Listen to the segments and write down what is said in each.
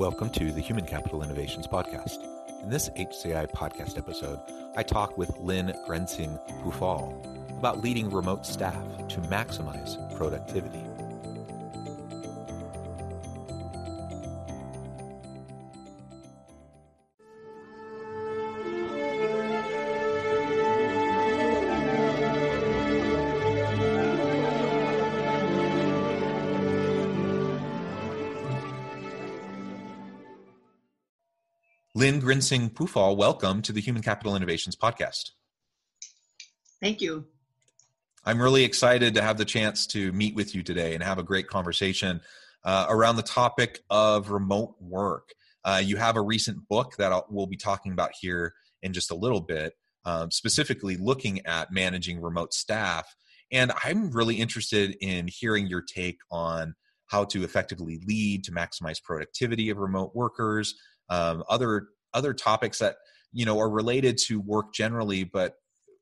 Welcome to the Human Capital Innovations Podcast. In this HCI podcast episode, I talk with Lynn Grensing Pufall about leading remote staff to maximize productivity. Lin Grensing-Pophal, welcome to the Human Capital Innovations Podcast. Thank you. I'm really excited to have the chance to meet with you today and have a great conversation uh, around the topic of remote work. Uh, you have a recent book that I'll, we'll be talking about here in just a little bit, um, specifically looking at managing remote staff. And I'm really interested in hearing your take on how to effectively lead to maximize productivity of remote workers, um, other other topics that you know are related to work generally, but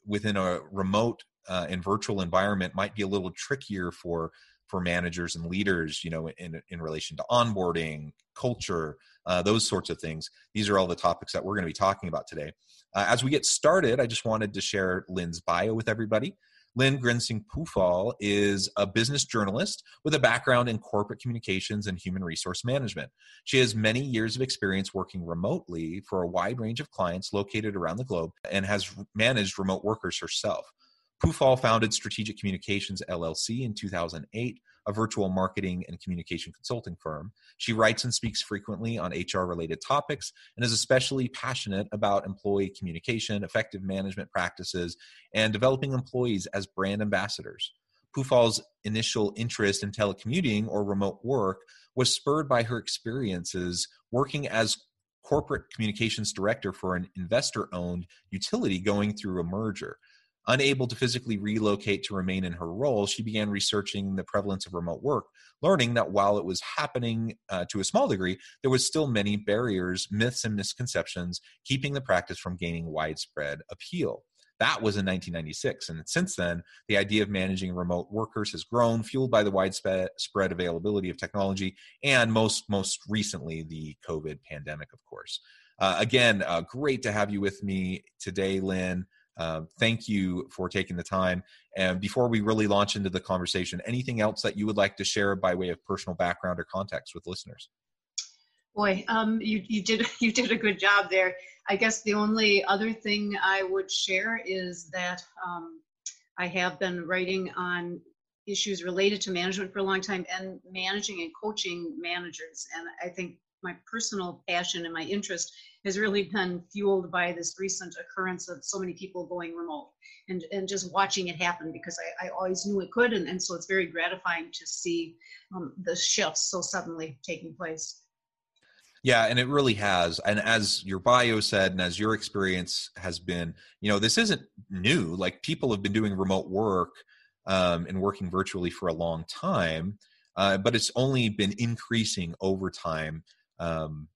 within a remote uh, and virtual environment might be a little trickier for for managers and leaders you know in in relation to onboarding culture uh, those sorts of things. These are all the topics that we're going to be talking about today. Uh, as we get started i just wanted to share Lin's bio with everybody Lin Grensing-Pophal is a business journalist with a background in corporate communications and human resource management. She has many years of experience working remotely for a wide range of clients located around the globe and has managed remote workers herself. Pophal founded Strategic Communications LLC in 2008, a virtual marketing and communication consulting firm. She writes and speaks frequently on HR related topics and is especially passionate about employee communication, effective management practices, and developing employees as brand ambassadors. Pophal's initial interest in telecommuting or remote work was spurred by her experiences working as corporate communications director for an investor owned utility going through a merger. Unable to physically relocate to remain in her role, she began researching the prevalence of remote work, learning that while it was happening uh, to a small degree, there was still many barriers, myths, and misconceptions keeping the practice from gaining widespread appeal. That was in 1996. And since then, the idea of managing remote workers has grown, fueled by the widespread availability of technology and most, most recently, the COVID pandemic, of course. Uh, again, uh, great to have you with me today, Lin. Um, thank you for taking the time. And before we really launch into the conversation, anything else that you would like to share by way of personal background or context with listeners? Boy, um, you, you did you did a good job there. I guess the only other thing I would share is that um, I have been writing on issues related to management for a long time and managing and coaching managers. And I think my personal passion and my interest has really been fueled by this recent occurrence of so many people going remote and, and just watching it happen because I, I always knew it could. And, and so it's very gratifying to see um, the shifts so suddenly taking place. Yeah, and it really has. And as your bio said, and as your experience has been, you know, this isn't new. Like people have been doing remote work um, and working virtually for a long time, uh, but it's only been increasing over time. Um,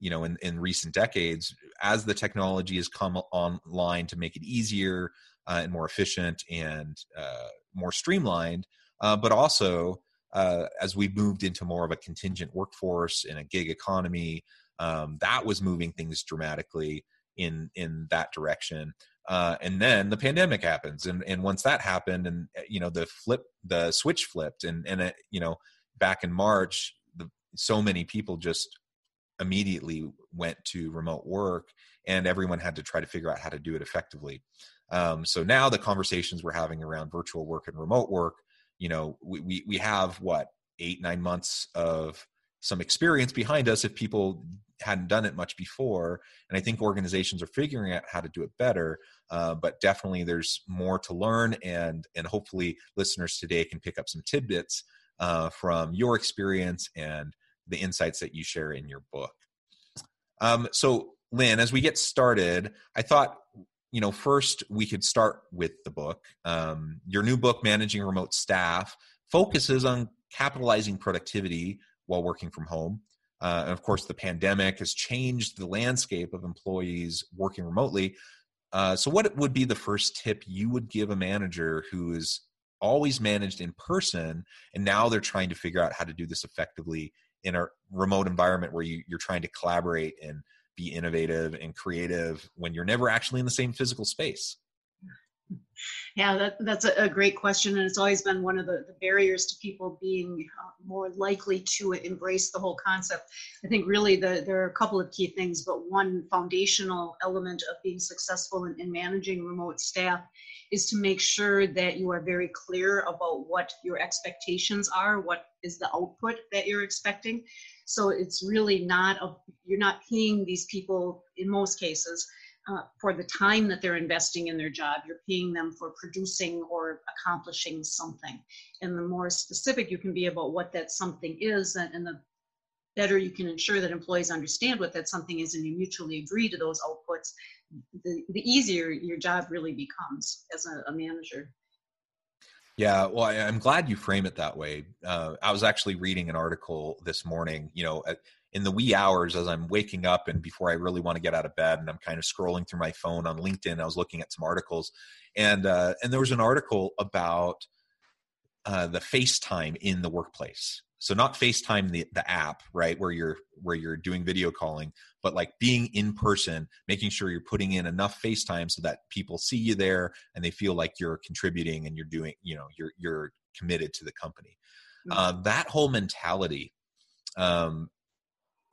you know in, in recent decades as the technology has come online to make it easier uh, and more efficient and uh, more streamlined uh, but also uh, as we moved into more of a contingent workforce in a gig economy um, that was moving things dramatically in in that direction. Uh, and then the pandemic happens and and once that happened and uh, you know the flip the switch flipped and and it, you know back in march the, so many people just immediately went to remote work and everyone had to try to figure out how to do it effectively. Um, so now the conversations we're having around virtual work and remote work you know we, we, we have what eight nine months of some experience behind us if people hadn't done it much before and i think organizations are figuring out how to do it better uh, but definitely there's more to learn and and hopefully listeners today can pick up some tidbits uh, from your experience and the insights that you share in your book. Um, so, Lin, as we get started, I thought you know first we could start with the book. Um, your new book, Managing Remote Staff, focuses on capitalizing productivity while working from home. Uh, and of course, the pandemic has changed the landscape of employees working remotely. Uh, so, what would be the first tip you would give a manager who is always managed in person and now they're trying to figure out how to do this effectively in a remote environment where you, you're trying to collaborate and be innovative and creative when you're never actually in the same physical space? Yeah, that, that's a, great question. And it's always been one of the, the barriers to people being uh, more likely to embrace the whole concept. I think really the, there are a couple of key things, but one foundational element of being successful in, in managing remote staff is to make sure that you are very clear about what your expectations are, what is the output that you're expecting. So it's really not, a, you're not paying these people in most cases uh, for the time that they're investing in their job. You're paying them for producing or accomplishing something. And the more specific you can be about what that something is, and, and the better you can ensure that employees understand what that something is and you mutually agree to those outputs, the, the easier your job really becomes as a, a manager. Yeah, well, I, am glad you frame it that way. Uh, I was actually reading an article this morning. You know, in the wee hours as I'm waking up and before I really want to get out of bed, and I'm kind of scrolling through my phone on LinkedIn. I was looking at some articles, and uh, and there was an article about uh, the FaceTime in the workplace. So not FaceTime the the app, right, where you're where you're doing video calling, but like being in person, making sure you're putting in enough FaceTime so that people see you there and they feel like you're contributing and you're doing, you know, you're you're committed to the company. Mm-hmm. Uh, that whole mentality um,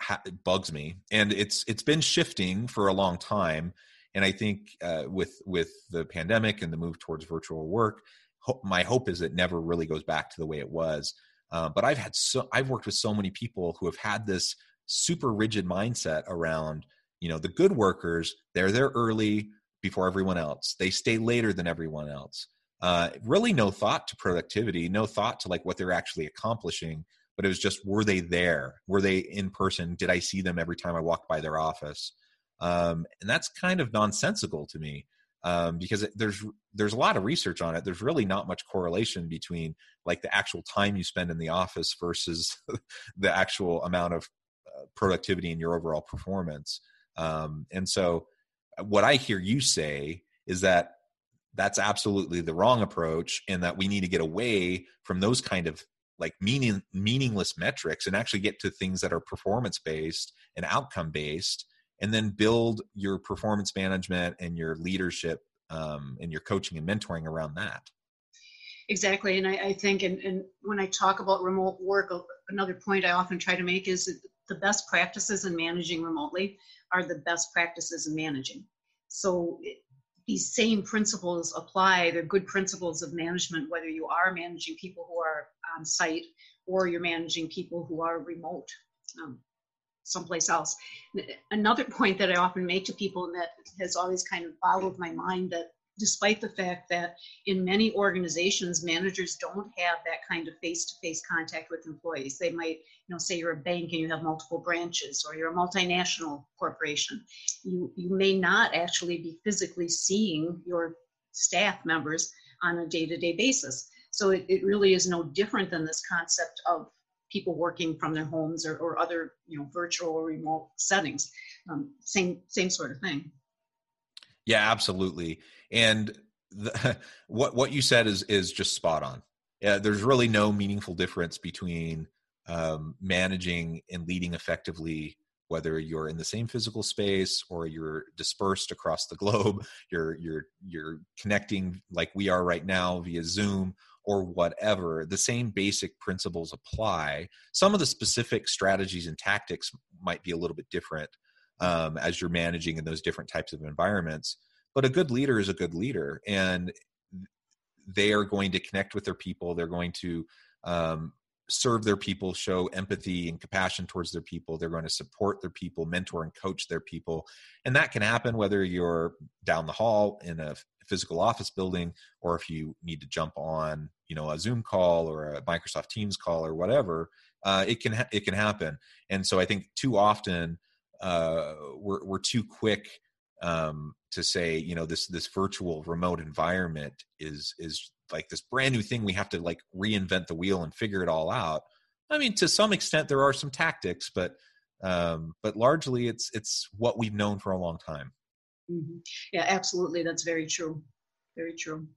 ha- bugs me, and it's it's been shifting for a long time. And I think uh, with with the pandemic and the move towards virtual work, ho- my hope is it never really goes back to the way it was. Uh, but I've had so I've worked with so many people who have had this super rigid mindset around you know the good workers they're there early before everyone else. They stay later than everyone else. Uh, really no thought to productivity no thought to like what they're actually accomplishing but it was just were they there? Were they in person? Did i see them every time i walked by their office? Um, and that's kind of nonsensical to me um, because there's there's a lot of research on it. There's really not much correlation between like the actual time you spend in the office versus the actual amount of uh, productivity in your overall performance. Um, and so uh, what i hear you say is that that's absolutely the wrong approach and that we need to get away from those kind of like meaning meaningless metrics and actually get to things that are performance based and outcome based and then build your performance management and your leadership um, and your coaching and mentoring around that exactly and i, I think and, and, when i talk about remote work another point i often try to make is that the best practices in managing remotely are the best practices in managing so these same principles apply. They're good principles of management, whether you are managing people who are on site or you're managing people who are remote um, someplace else. Another point that I often make to people and that has always kind of boggled my mind that despite the fact that in many organizations managers don't have that kind of face-to-face contact with employees. They might you know say you're a bank and you have multiple branches or you're a multinational corporation. You you may not actually be physically seeing your staff members on a day-to-day basis. So it, it really is no different than this concept of people working from their homes or, or other you know virtual or remote settings. Um, same same sort of thing. Yeah absolutely. And the, what what you said is is just spot on. Yeah, there's really no meaningful difference between um, managing and leading effectively whether you're in the same physical space or you're dispersed across the globe you're you're you're connecting like we are right now via zoom or whatever the same basic principles apply. Some of the specific strategies and tactics might be a little bit different um, as you're managing in those different types of environments but a good leader is a good leader and they are going to connect with their people. They're going to um, serve their people show empathy and compassion towards their people. They're going to support their people mentor and coach their people and that can happen whether you're down the hall in a physical office building or if you need to jump on you know a zoom call or a microsoft teams call or whatever uh, it can ha- it can happen. And so i think too often uh, we're, we're too quick um, to say you know this this virtual remote environment is is like this brand new thing we have to like reinvent the wheel and figure it all out. I mean to some extent there are some tactics but um, but largely it's it's what we've known for a long time mm-hmm. yeah absolutely that's very true very true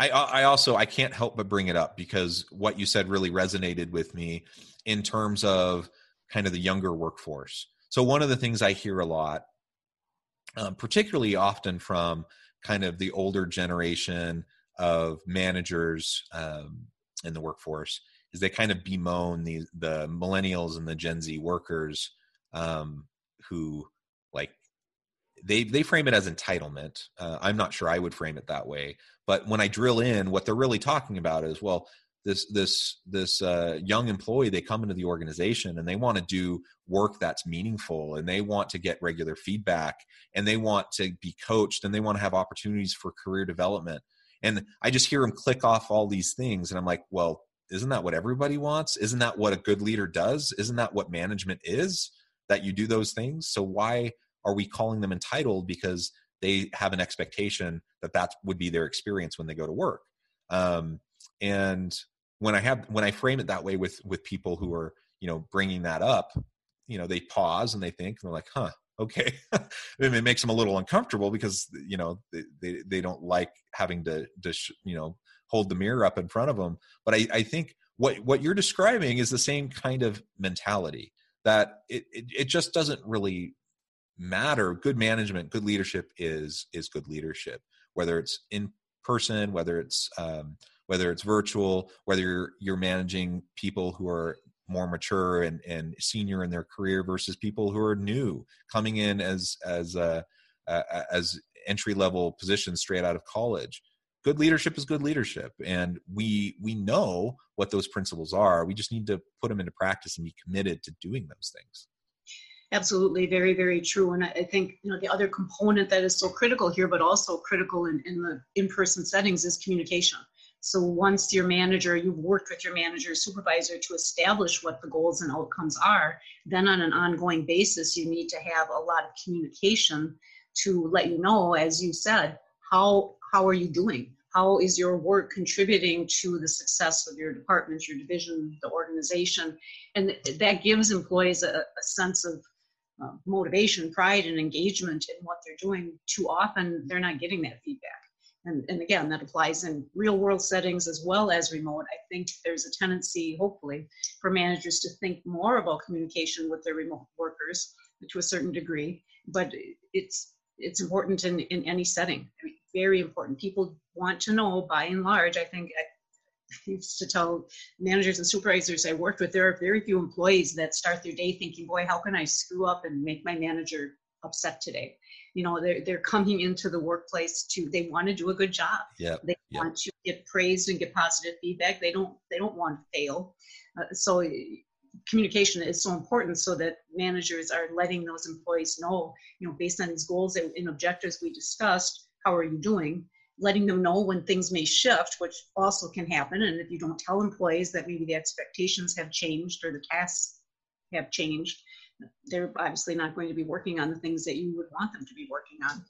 I, I also I can't help but bring it up because what you said really resonated with me in terms of kind of the younger workforce. So one of the things I hear a lot, um, particularly often from kind of the older generation of managers um, in the workforce, is they kind of bemoan the the millennials and the Gen Z workers um, who like they they frame it as entitlement. Uh, I'm not sure I would frame it that way, but when I drill in, what they're really talking about is well, this this this uh, young employee they come into the organization and they want to do work that's meaningful and they want to get regular feedback and they want to be coached and they want to have opportunities for career development. And I just hear them click off all these things, and I'm like, well, isn't that what everybody wants? Isn't that what a good leader does? Isn't that what management is? That you do those things. So why are we calling them entitled because they have an expectation that that would be their experience when they go to work? Um, and when i have when i frame it that way with with people who are you know bringing that up you know they pause and they think and they're like huh okay. It makes them a little uncomfortable because you know they, they, they don't like having to, to you know hold the mirror up in front of them. But i, I think what what you're describing is the same kind of mentality that it, it, it just doesn't really matter good management good leadership is is good leadership. Whether it's in person whether it's um, whether it's virtual whether you're, you're managing people who are more mature and, and senior in their career versus people who are new coming in as as uh, uh, as entry level positions straight out of college. Good leadership is good leadership and we we know what those principles are. We just need to put them into practice and be committed to doing those things Absolutely, very, very true. And I think you know the other component that is so critical here, but also critical in, in the in-person settings, is communication. So once your manager, you've worked with your manager, supervisor to establish what the goals and outcomes are, then on an ongoing basis, you need to have a lot of communication to let you know, as you said, how how are you doing? How is your work contributing to the success of your department, your division, the organization? And that gives employees a, a sense of uh, motivation, pride, and engagement in what they're doing, too often they're not getting that feedback. And, and again, that applies in real world settings as well as remote. I think there's a tendency, hopefully, for managers to think more about communication with their remote workers to a certain degree, but it's it's important in, in any setting. I mean, very important. People want to know, by and large, I think used to tell managers and supervisors I worked with, there are very few employees that start their day thinking, boy, how can I screw up and make my manager upset today? You know, they're, they're coming into the workplace to, they want to do a good job. Yep. They yep. want to get praised and get positive feedback. They don't, they don't want to fail. Uh, so communication is so important so that managers are letting those employees know, you know, based on these goals and, and objectives we discussed, how are you doing? Letting them know when things may shift, which also can happen. And if you don't tell employees that maybe the expectations have changed or the tasks have changed, they're obviously not going to be working on the things that you would want them to be working on.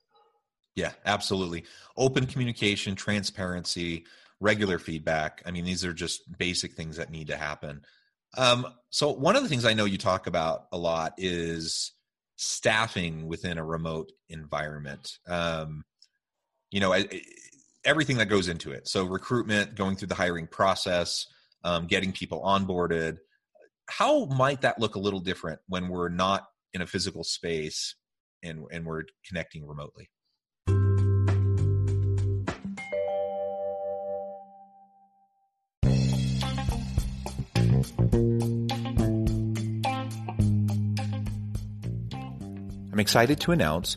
Yeah, absolutely. Open communication, transparency, regular feedback. I mean, these are just basic things that need to happen. Um, so, one of the things I know you talk about a lot is staffing within a remote environment. Um, you know everything that goes into it. So recruitment going through the hiring process um, getting people onboarded. How might that look a little different when we're not in a physical space and and we're connecting remotely? I'm excited to announce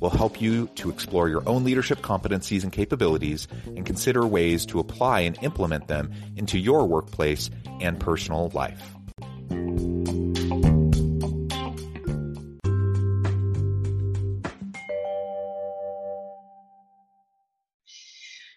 will help you to explore your own leadership competencies and capabilities and consider ways to apply and implement them into your workplace and personal life.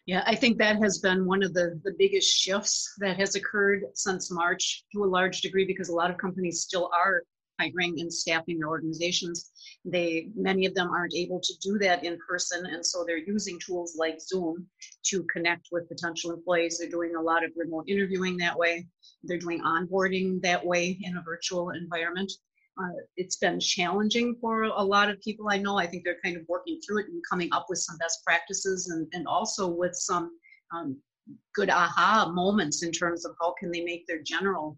Yeah, I think that has been one of the, the biggest shifts that has occurred since March to a large degree because a lot of companies still are hiring and staffing their organizations. They many of them aren't able to do that in person, and so they're using tools like Zoom to connect with potential employees. They're doing a lot of remote interviewing that way. They're doing onboarding that way in a virtual environment. Uh, it's been challenging for a lot of people I know. I think they're kind of working through it and coming up with some best practices and, and also with some um, good aha moments in terms of how can they make their general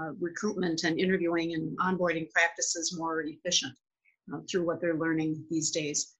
uh, recruitment and interviewing and onboarding practices more efficient uh, through what they're learning these days.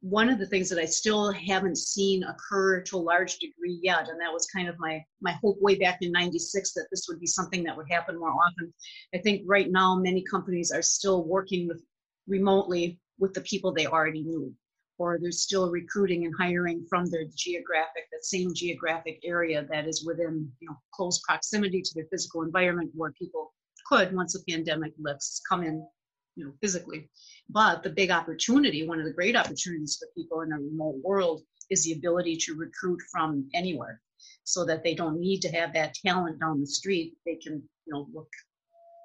One of the things that I still haven't seen occur to a large degree yet, and that was kind of my my hope way back in '96 that this would be something that would happen more often. I think right now many companies are still working with remotely with the people they already knew or they're still recruiting and hiring from their geographic, that same geographic area that is within you know close proximity to their physical environment where people could, once the pandemic lifts, come in you know physically. But the big opportunity, one of the great opportunities for people in a remote world is the ability to recruit from anywhere so that they don't need to have that talent down the street. They can, you know, look,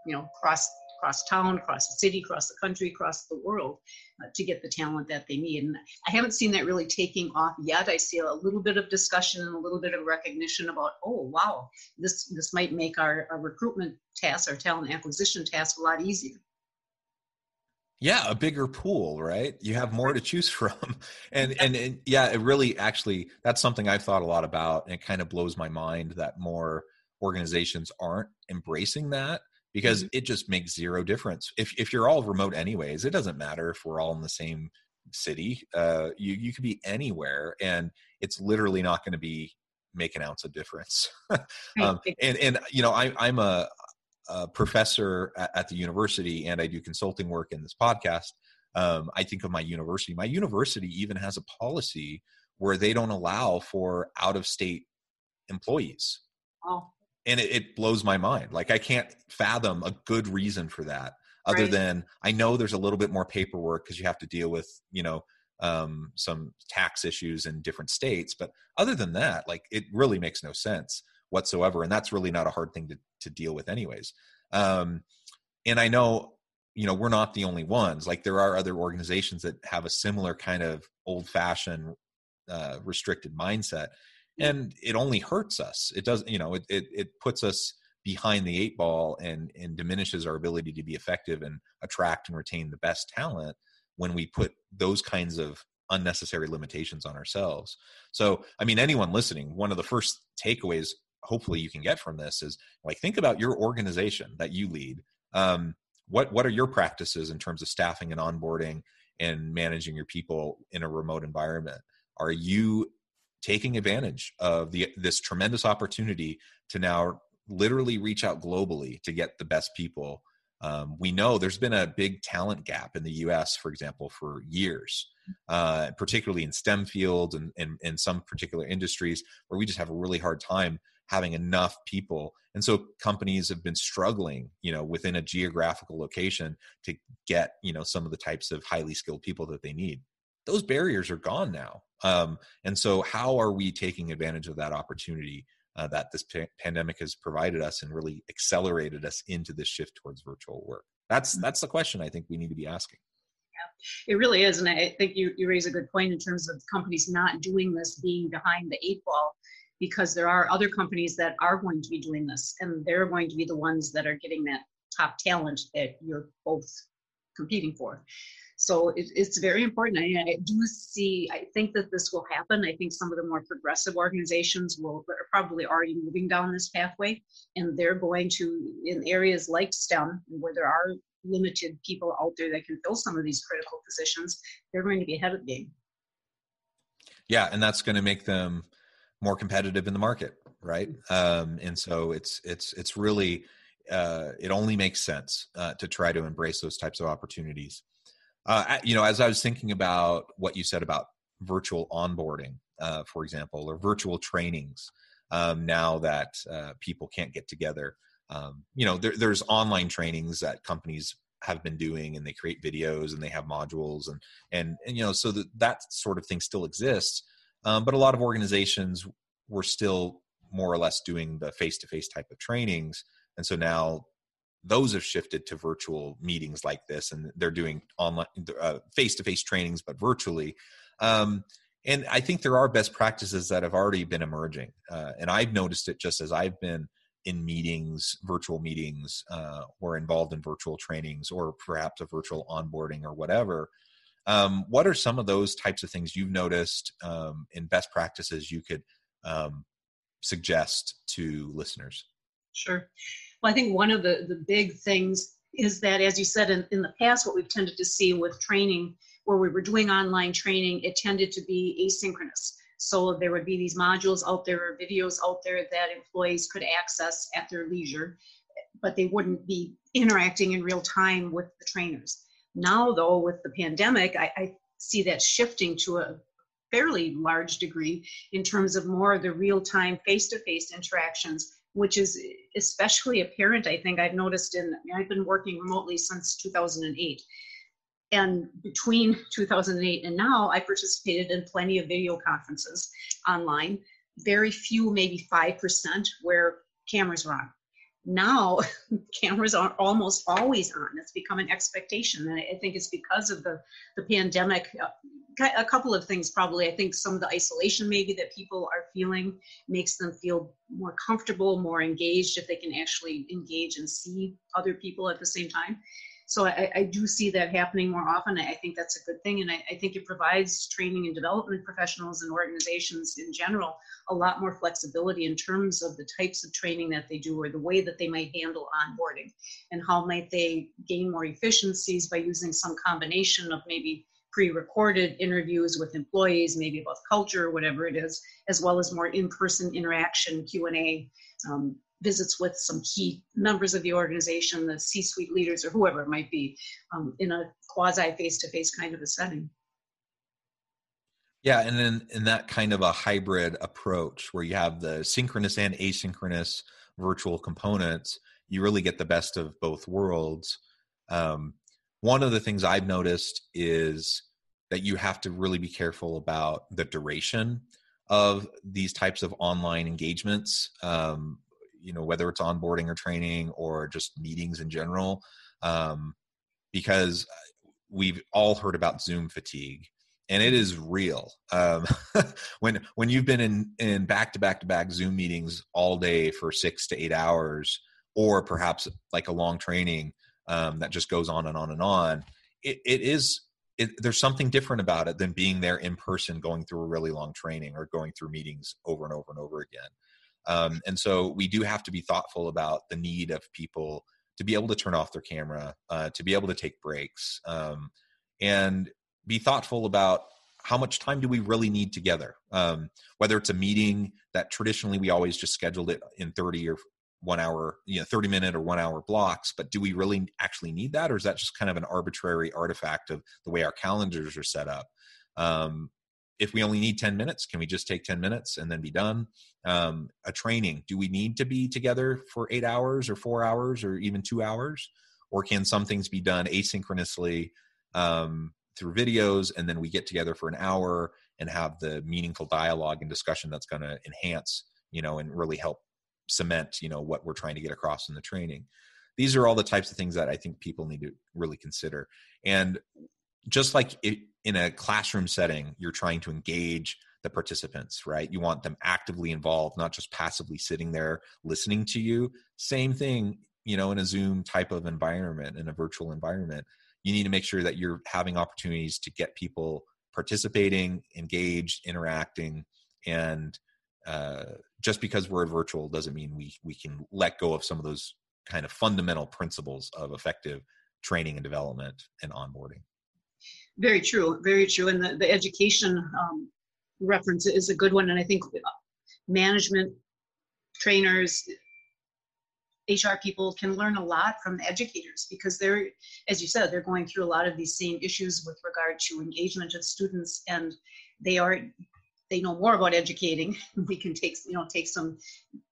you know, cross across town, across the city, across the country, across the world uh, to get the talent that they need. And I haven't seen that really taking off yet. I see a little bit of discussion and a little bit of recognition about, oh, wow, this, this might make our, our recruitment tasks, our talent acquisition tasks a lot easier. Yeah, a bigger pool, right? You have more to choose from. And, and and yeah, it really actually that's something I've thought a lot about and it kind of blows my mind that more organizations aren't embracing that because mm-hmm. it just makes zero difference. If if you're all remote anyways, it doesn't matter if we're all in the same city. Uh, you you could be anywhere, and it's literally not going to be make an ounce of difference. um, and and you know, I I'm a, a professor at, at, the university, and I do consulting work in this podcast. Um, I think of my university. My university even has a policy where they don't allow for out of state employees. Oh and it, it, blows my mind like i can't fathom a good reason for that other right. than i know there's a little bit more paperwork because you have to deal with you know um, some tax issues in different states but other than that like it really makes no sense whatsoever and that's really not a hard thing to, to deal with anyways um, and i know you know we're not the only ones like there are other organizations that have a similar kind of old fashioned uh, restricted mindset and it only hurts us. It does you know it, it, it puts us behind the eight ball and and diminishes our ability to be effective and attract and retain the best talent when we put those kinds of unnecessary limitations on ourselves. So i mean anyone listening one of the first takeaways hopefully you can get from this is like think about your organization that you lead. Um, what what are your practices in terms of staffing and onboarding and managing your people in a remote environment? Are you taking advantage of the this tremendous opportunity to now literally reach out globally to get the best people. Um, we know there's been a big talent gap in the U.S., for example, for years, uh, particularly in STEM fields and, and some particular industries where we just have a really hard time having enough people. And so companies have been struggling, you know, within a geographical location to get, you know, some of the types of highly skilled people that they need those barriers are gone now. Um, and so, how are we taking advantage of that opportunity uh, that this p- pandemic has provided us and really accelerated us into this shift towards virtual work? That's mm. that's the question I think we need to be asking. It really is. And I think you, you raise a good point in terms of companies not doing this being behind the eight ball because there are other companies that are going to be doing this and they're going to be the ones that are getting that top talent that you're both competing for. So it, it's very important. I, I, do see, I think that this will happen. I think some of the more progressive organizations will are probably already moving down this pathway, and they're going to, in areas like STEM, where there are limited people out there that can fill some of these critical positions, they're going to be ahead of the game. Yeah, and that's going to make them more competitive in the market, right? Um, and so it's it's it's really uh, it only makes sense uh, to try to embrace those types of opportunities. Uh, you know, as I was thinking about what you said about virtual onboarding, uh, for example, or virtual trainings, um, now that uh, people can't get together, um, you know, there, there's online trainings that companies have been doing, and they create videos and they have modules, and and, and you know, so that that sort of thing still exists. Um, but a lot of organizations were still more or less doing the face-to-face type of trainings, and so now those have shifted to virtual meetings like this and they're doing online uh, face-to-face trainings but virtually. Um, and i think there are best practices that have already been emerging uh, and i've noticed it just as i've been in meetings virtual meetings uh, or involved in virtual trainings or perhaps a virtual onboarding or whatever. Um, what are some of those types of things you've noticed um, in best practices you could um, suggest to listeners? Sure well, I think one of the, the big things is that, as you said, in, in the past, what we've tended to see with training, where we were doing online training, it tended to be asynchronous. So there would be these modules out there or videos out there that employees could access at their leisure, but they wouldn't be interacting in real time with the trainers. Now, though, with the pandemic, I, I see that shifting to a fairly large degree in terms of more of the real time face to face interactions which is especially apparent, I think I've noticed in, I have been working remotely since 2008. And between 2008 and now, I participated in plenty of video conferences online. Very few, maybe 5%, where cameras were on. Now, cameras are almost always on. It's become an expectation. And I think it's because of the, the pandemic uh, a couple of things probably i think some of the isolation maybe that people are feeling makes them feel more comfortable more engaged if they can actually engage and see other people at the same time so I, I do see that happening more often. I think that's a good thing and I, I think it provides training and development professionals and organizations in general a lot more flexibility in terms of the types of training that they do or the way that they might handle onboarding and how might they gain more efficiencies by using some combination of maybe pre-recorded interviews with employees, maybe about culture, or whatever it is, as well as more in-person interaction, Q&A, um, visits with some key members of the organization, the C-suite leaders, or whoever it might be, um, in a quasi face-to-face kind of a setting. Yeah, and then in that kind of a hybrid approach where you have the synchronous and asynchronous virtual components, you really get the best of both worlds. Um, one of the things I've noticed is that you have to really be careful about the duration of these types of online engagements. Um, you know, whether it's onboarding or training or just meetings in general, um, because we've all heard about Zoom fatigue, and it is real. Um, when when you've been in in back to back to back Zoom meetings all day for six to eight hours, or perhaps like a long training, um, that just goes on and on and on. It, it is it, there's something different about it than being there in person, going through a really long training or going through meetings over and over and over again. Um, and so we do have to be thoughtful about the need of people to be able to turn off their camera, uh, to be able to take breaks, um, and be thoughtful about how much time do we really need together um, whether it's a meeting that traditionally we always just scheduled it in 30 or one hour, you know, 30 minute or one hour blocks, but do we really actually need that? Or is that just kind of an arbitrary artifact of the way our calendars are set up? Um, if we only need 10 minutes, can we just take 10 minutes and then be done? Um, a training, do we need to be together for eight hours or four hours or even two hours? Or can some things be done asynchronously um, through videos and then we get together for an hour and have the meaningful dialogue and discussion that's going to enhance, you know, and really help cement you know what we're trying to get across in the training these are all the types of things that i think people need to really consider and just like it, in a classroom setting, you're trying to engage the participants, right? You want them actively involved, not just passively sitting there listening to you. Same thing, you know, in a Zoom type of environment, in a virtual environment. You need to make sure that you're having opportunities to get people participating, engaged, interacting, and uh, just because we're virtual doesn't mean we we can let go of some of those kind of fundamental principles of effective training and development and onboarding. Very true, very true. And the, the education um, reference is a good one. And I think management trainers, HR people can learn a lot from educators because they're, as you said, they're going through a lot of these same issues with regard to engagement of students, and they are they know more about educating. We can take you know take some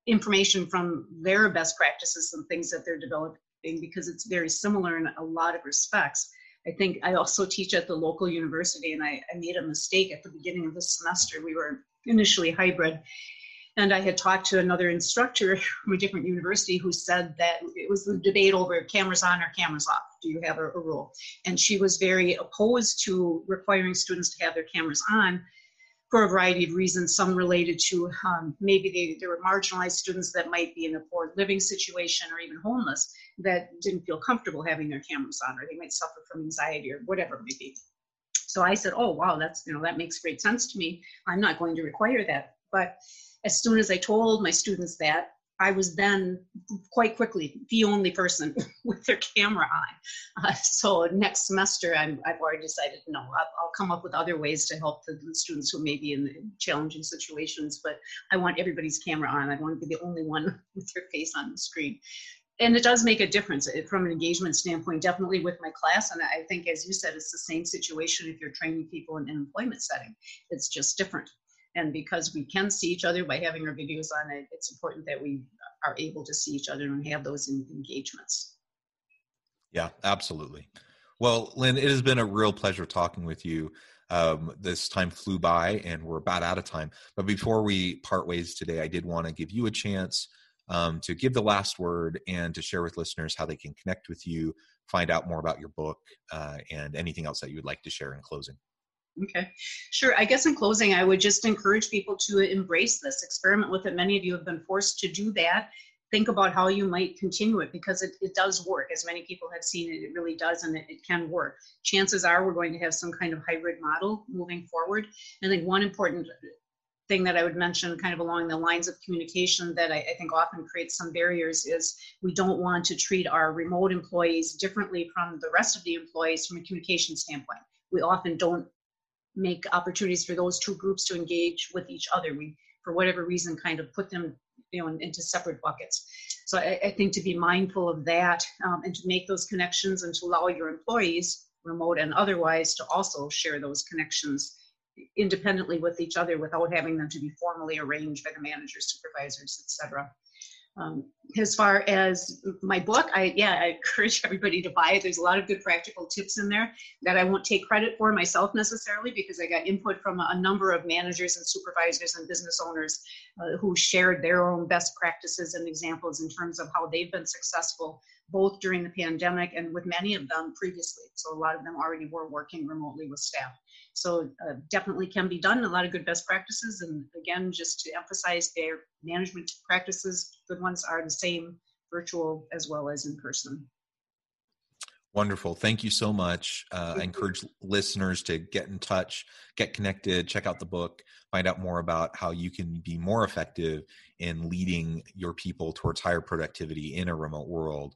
information from their best practices and things that they're developing because it's very similar in a lot of respects. I think I also teach at the local university, and I, I made a mistake at the beginning of the semester. We were initially hybrid, and I had talked to another instructor from a different university who said that it was the debate over cameras on or cameras off. Do you have a, a rule? And she was very opposed to requiring students to have their cameras on for a variety of reasons, some related to um, maybe they, they were marginalized students that might be in a poor living situation or even homeless that didn't feel comfortable having their cameras on or they might suffer from anxiety or whatever it may be. So I said, oh, wow, that's, you know, that makes great sense to me. I'm not going to require that. But as soon as I told my students that, I was then quite quickly the only person with their camera on. Uh, so next semester, i have already decided no, I'll, I'll, come up with other ways to help the, the, students who may be in challenging situations. But I want everybody's camera on. I don't want to be the only one with their face on the screen. And it does make a difference from an engagement standpoint, definitely with my class. And I think, as you said, it's the same situation if you're training people in an employment setting. It's just different. And because we can see each other by having our videos on it, it's important that we are able to see each other and have those engagements. Yeah, absolutely. Well, Lin, it has been a real pleasure talking with you. Um, this time flew by and we're about out of time. But before we part ways today, I did want to give you a chance um, to give the last word and to share with listeners how they can connect with you, find out more about your book, uh, and anything else that you would like to share in closing. Okay, sure. I guess in closing, I would just encourage people to embrace this, experiment with it. Many of you have been forced to do that. Think about how you might continue it because it, it does work. As many people have seen it, it really does and it, it can work. Chances are we're going to have some kind of hybrid model moving forward. I think one important thing that I would mention, kind of along the lines of communication, that I, I, think often creates some barriers is we don't want to treat our remote employees differently from the rest of the employees from a communication standpoint. We often don't make opportunities for those two groups to engage with each other. We, for whatever reason, kind of put them you know, into separate buckets. So I, I think to be mindful of that um, and to make those connections and to allow your employees, remote and otherwise, to also share those connections independently with each other without having them to be formally arranged by the managers, supervisors, etc. Um, as far as my book, I yeah, I encourage everybody to buy it. There's a lot of good practical tips in there that I won't take credit for myself necessarily because I got input from a, number of managers and supervisors and business owners uh, who shared their own best practices and examples in terms of how they've been successful both during the pandemic and with many of them previously. So a lot of them already were working remotely with staff. So uh, definitely can be done. A lot of good best practices. And again, just to emphasize their management practices, good ones are the same virtual as well as in person. Wonderful. Thank you so much. Uh, I encourage listeners to get in touch, get connected, check out the book, find out more about how you can be more effective in leading your people towards higher productivity in a remote world.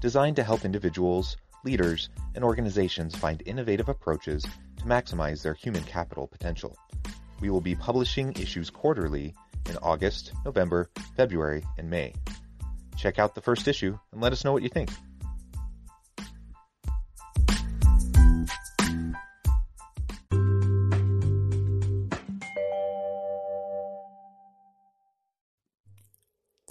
designed to help individuals, leaders, and organizations find innovative approaches to maximize their human capital potential. We will be publishing issues quarterly in August, November, February, and May. Check out the first issue and let us know what you think.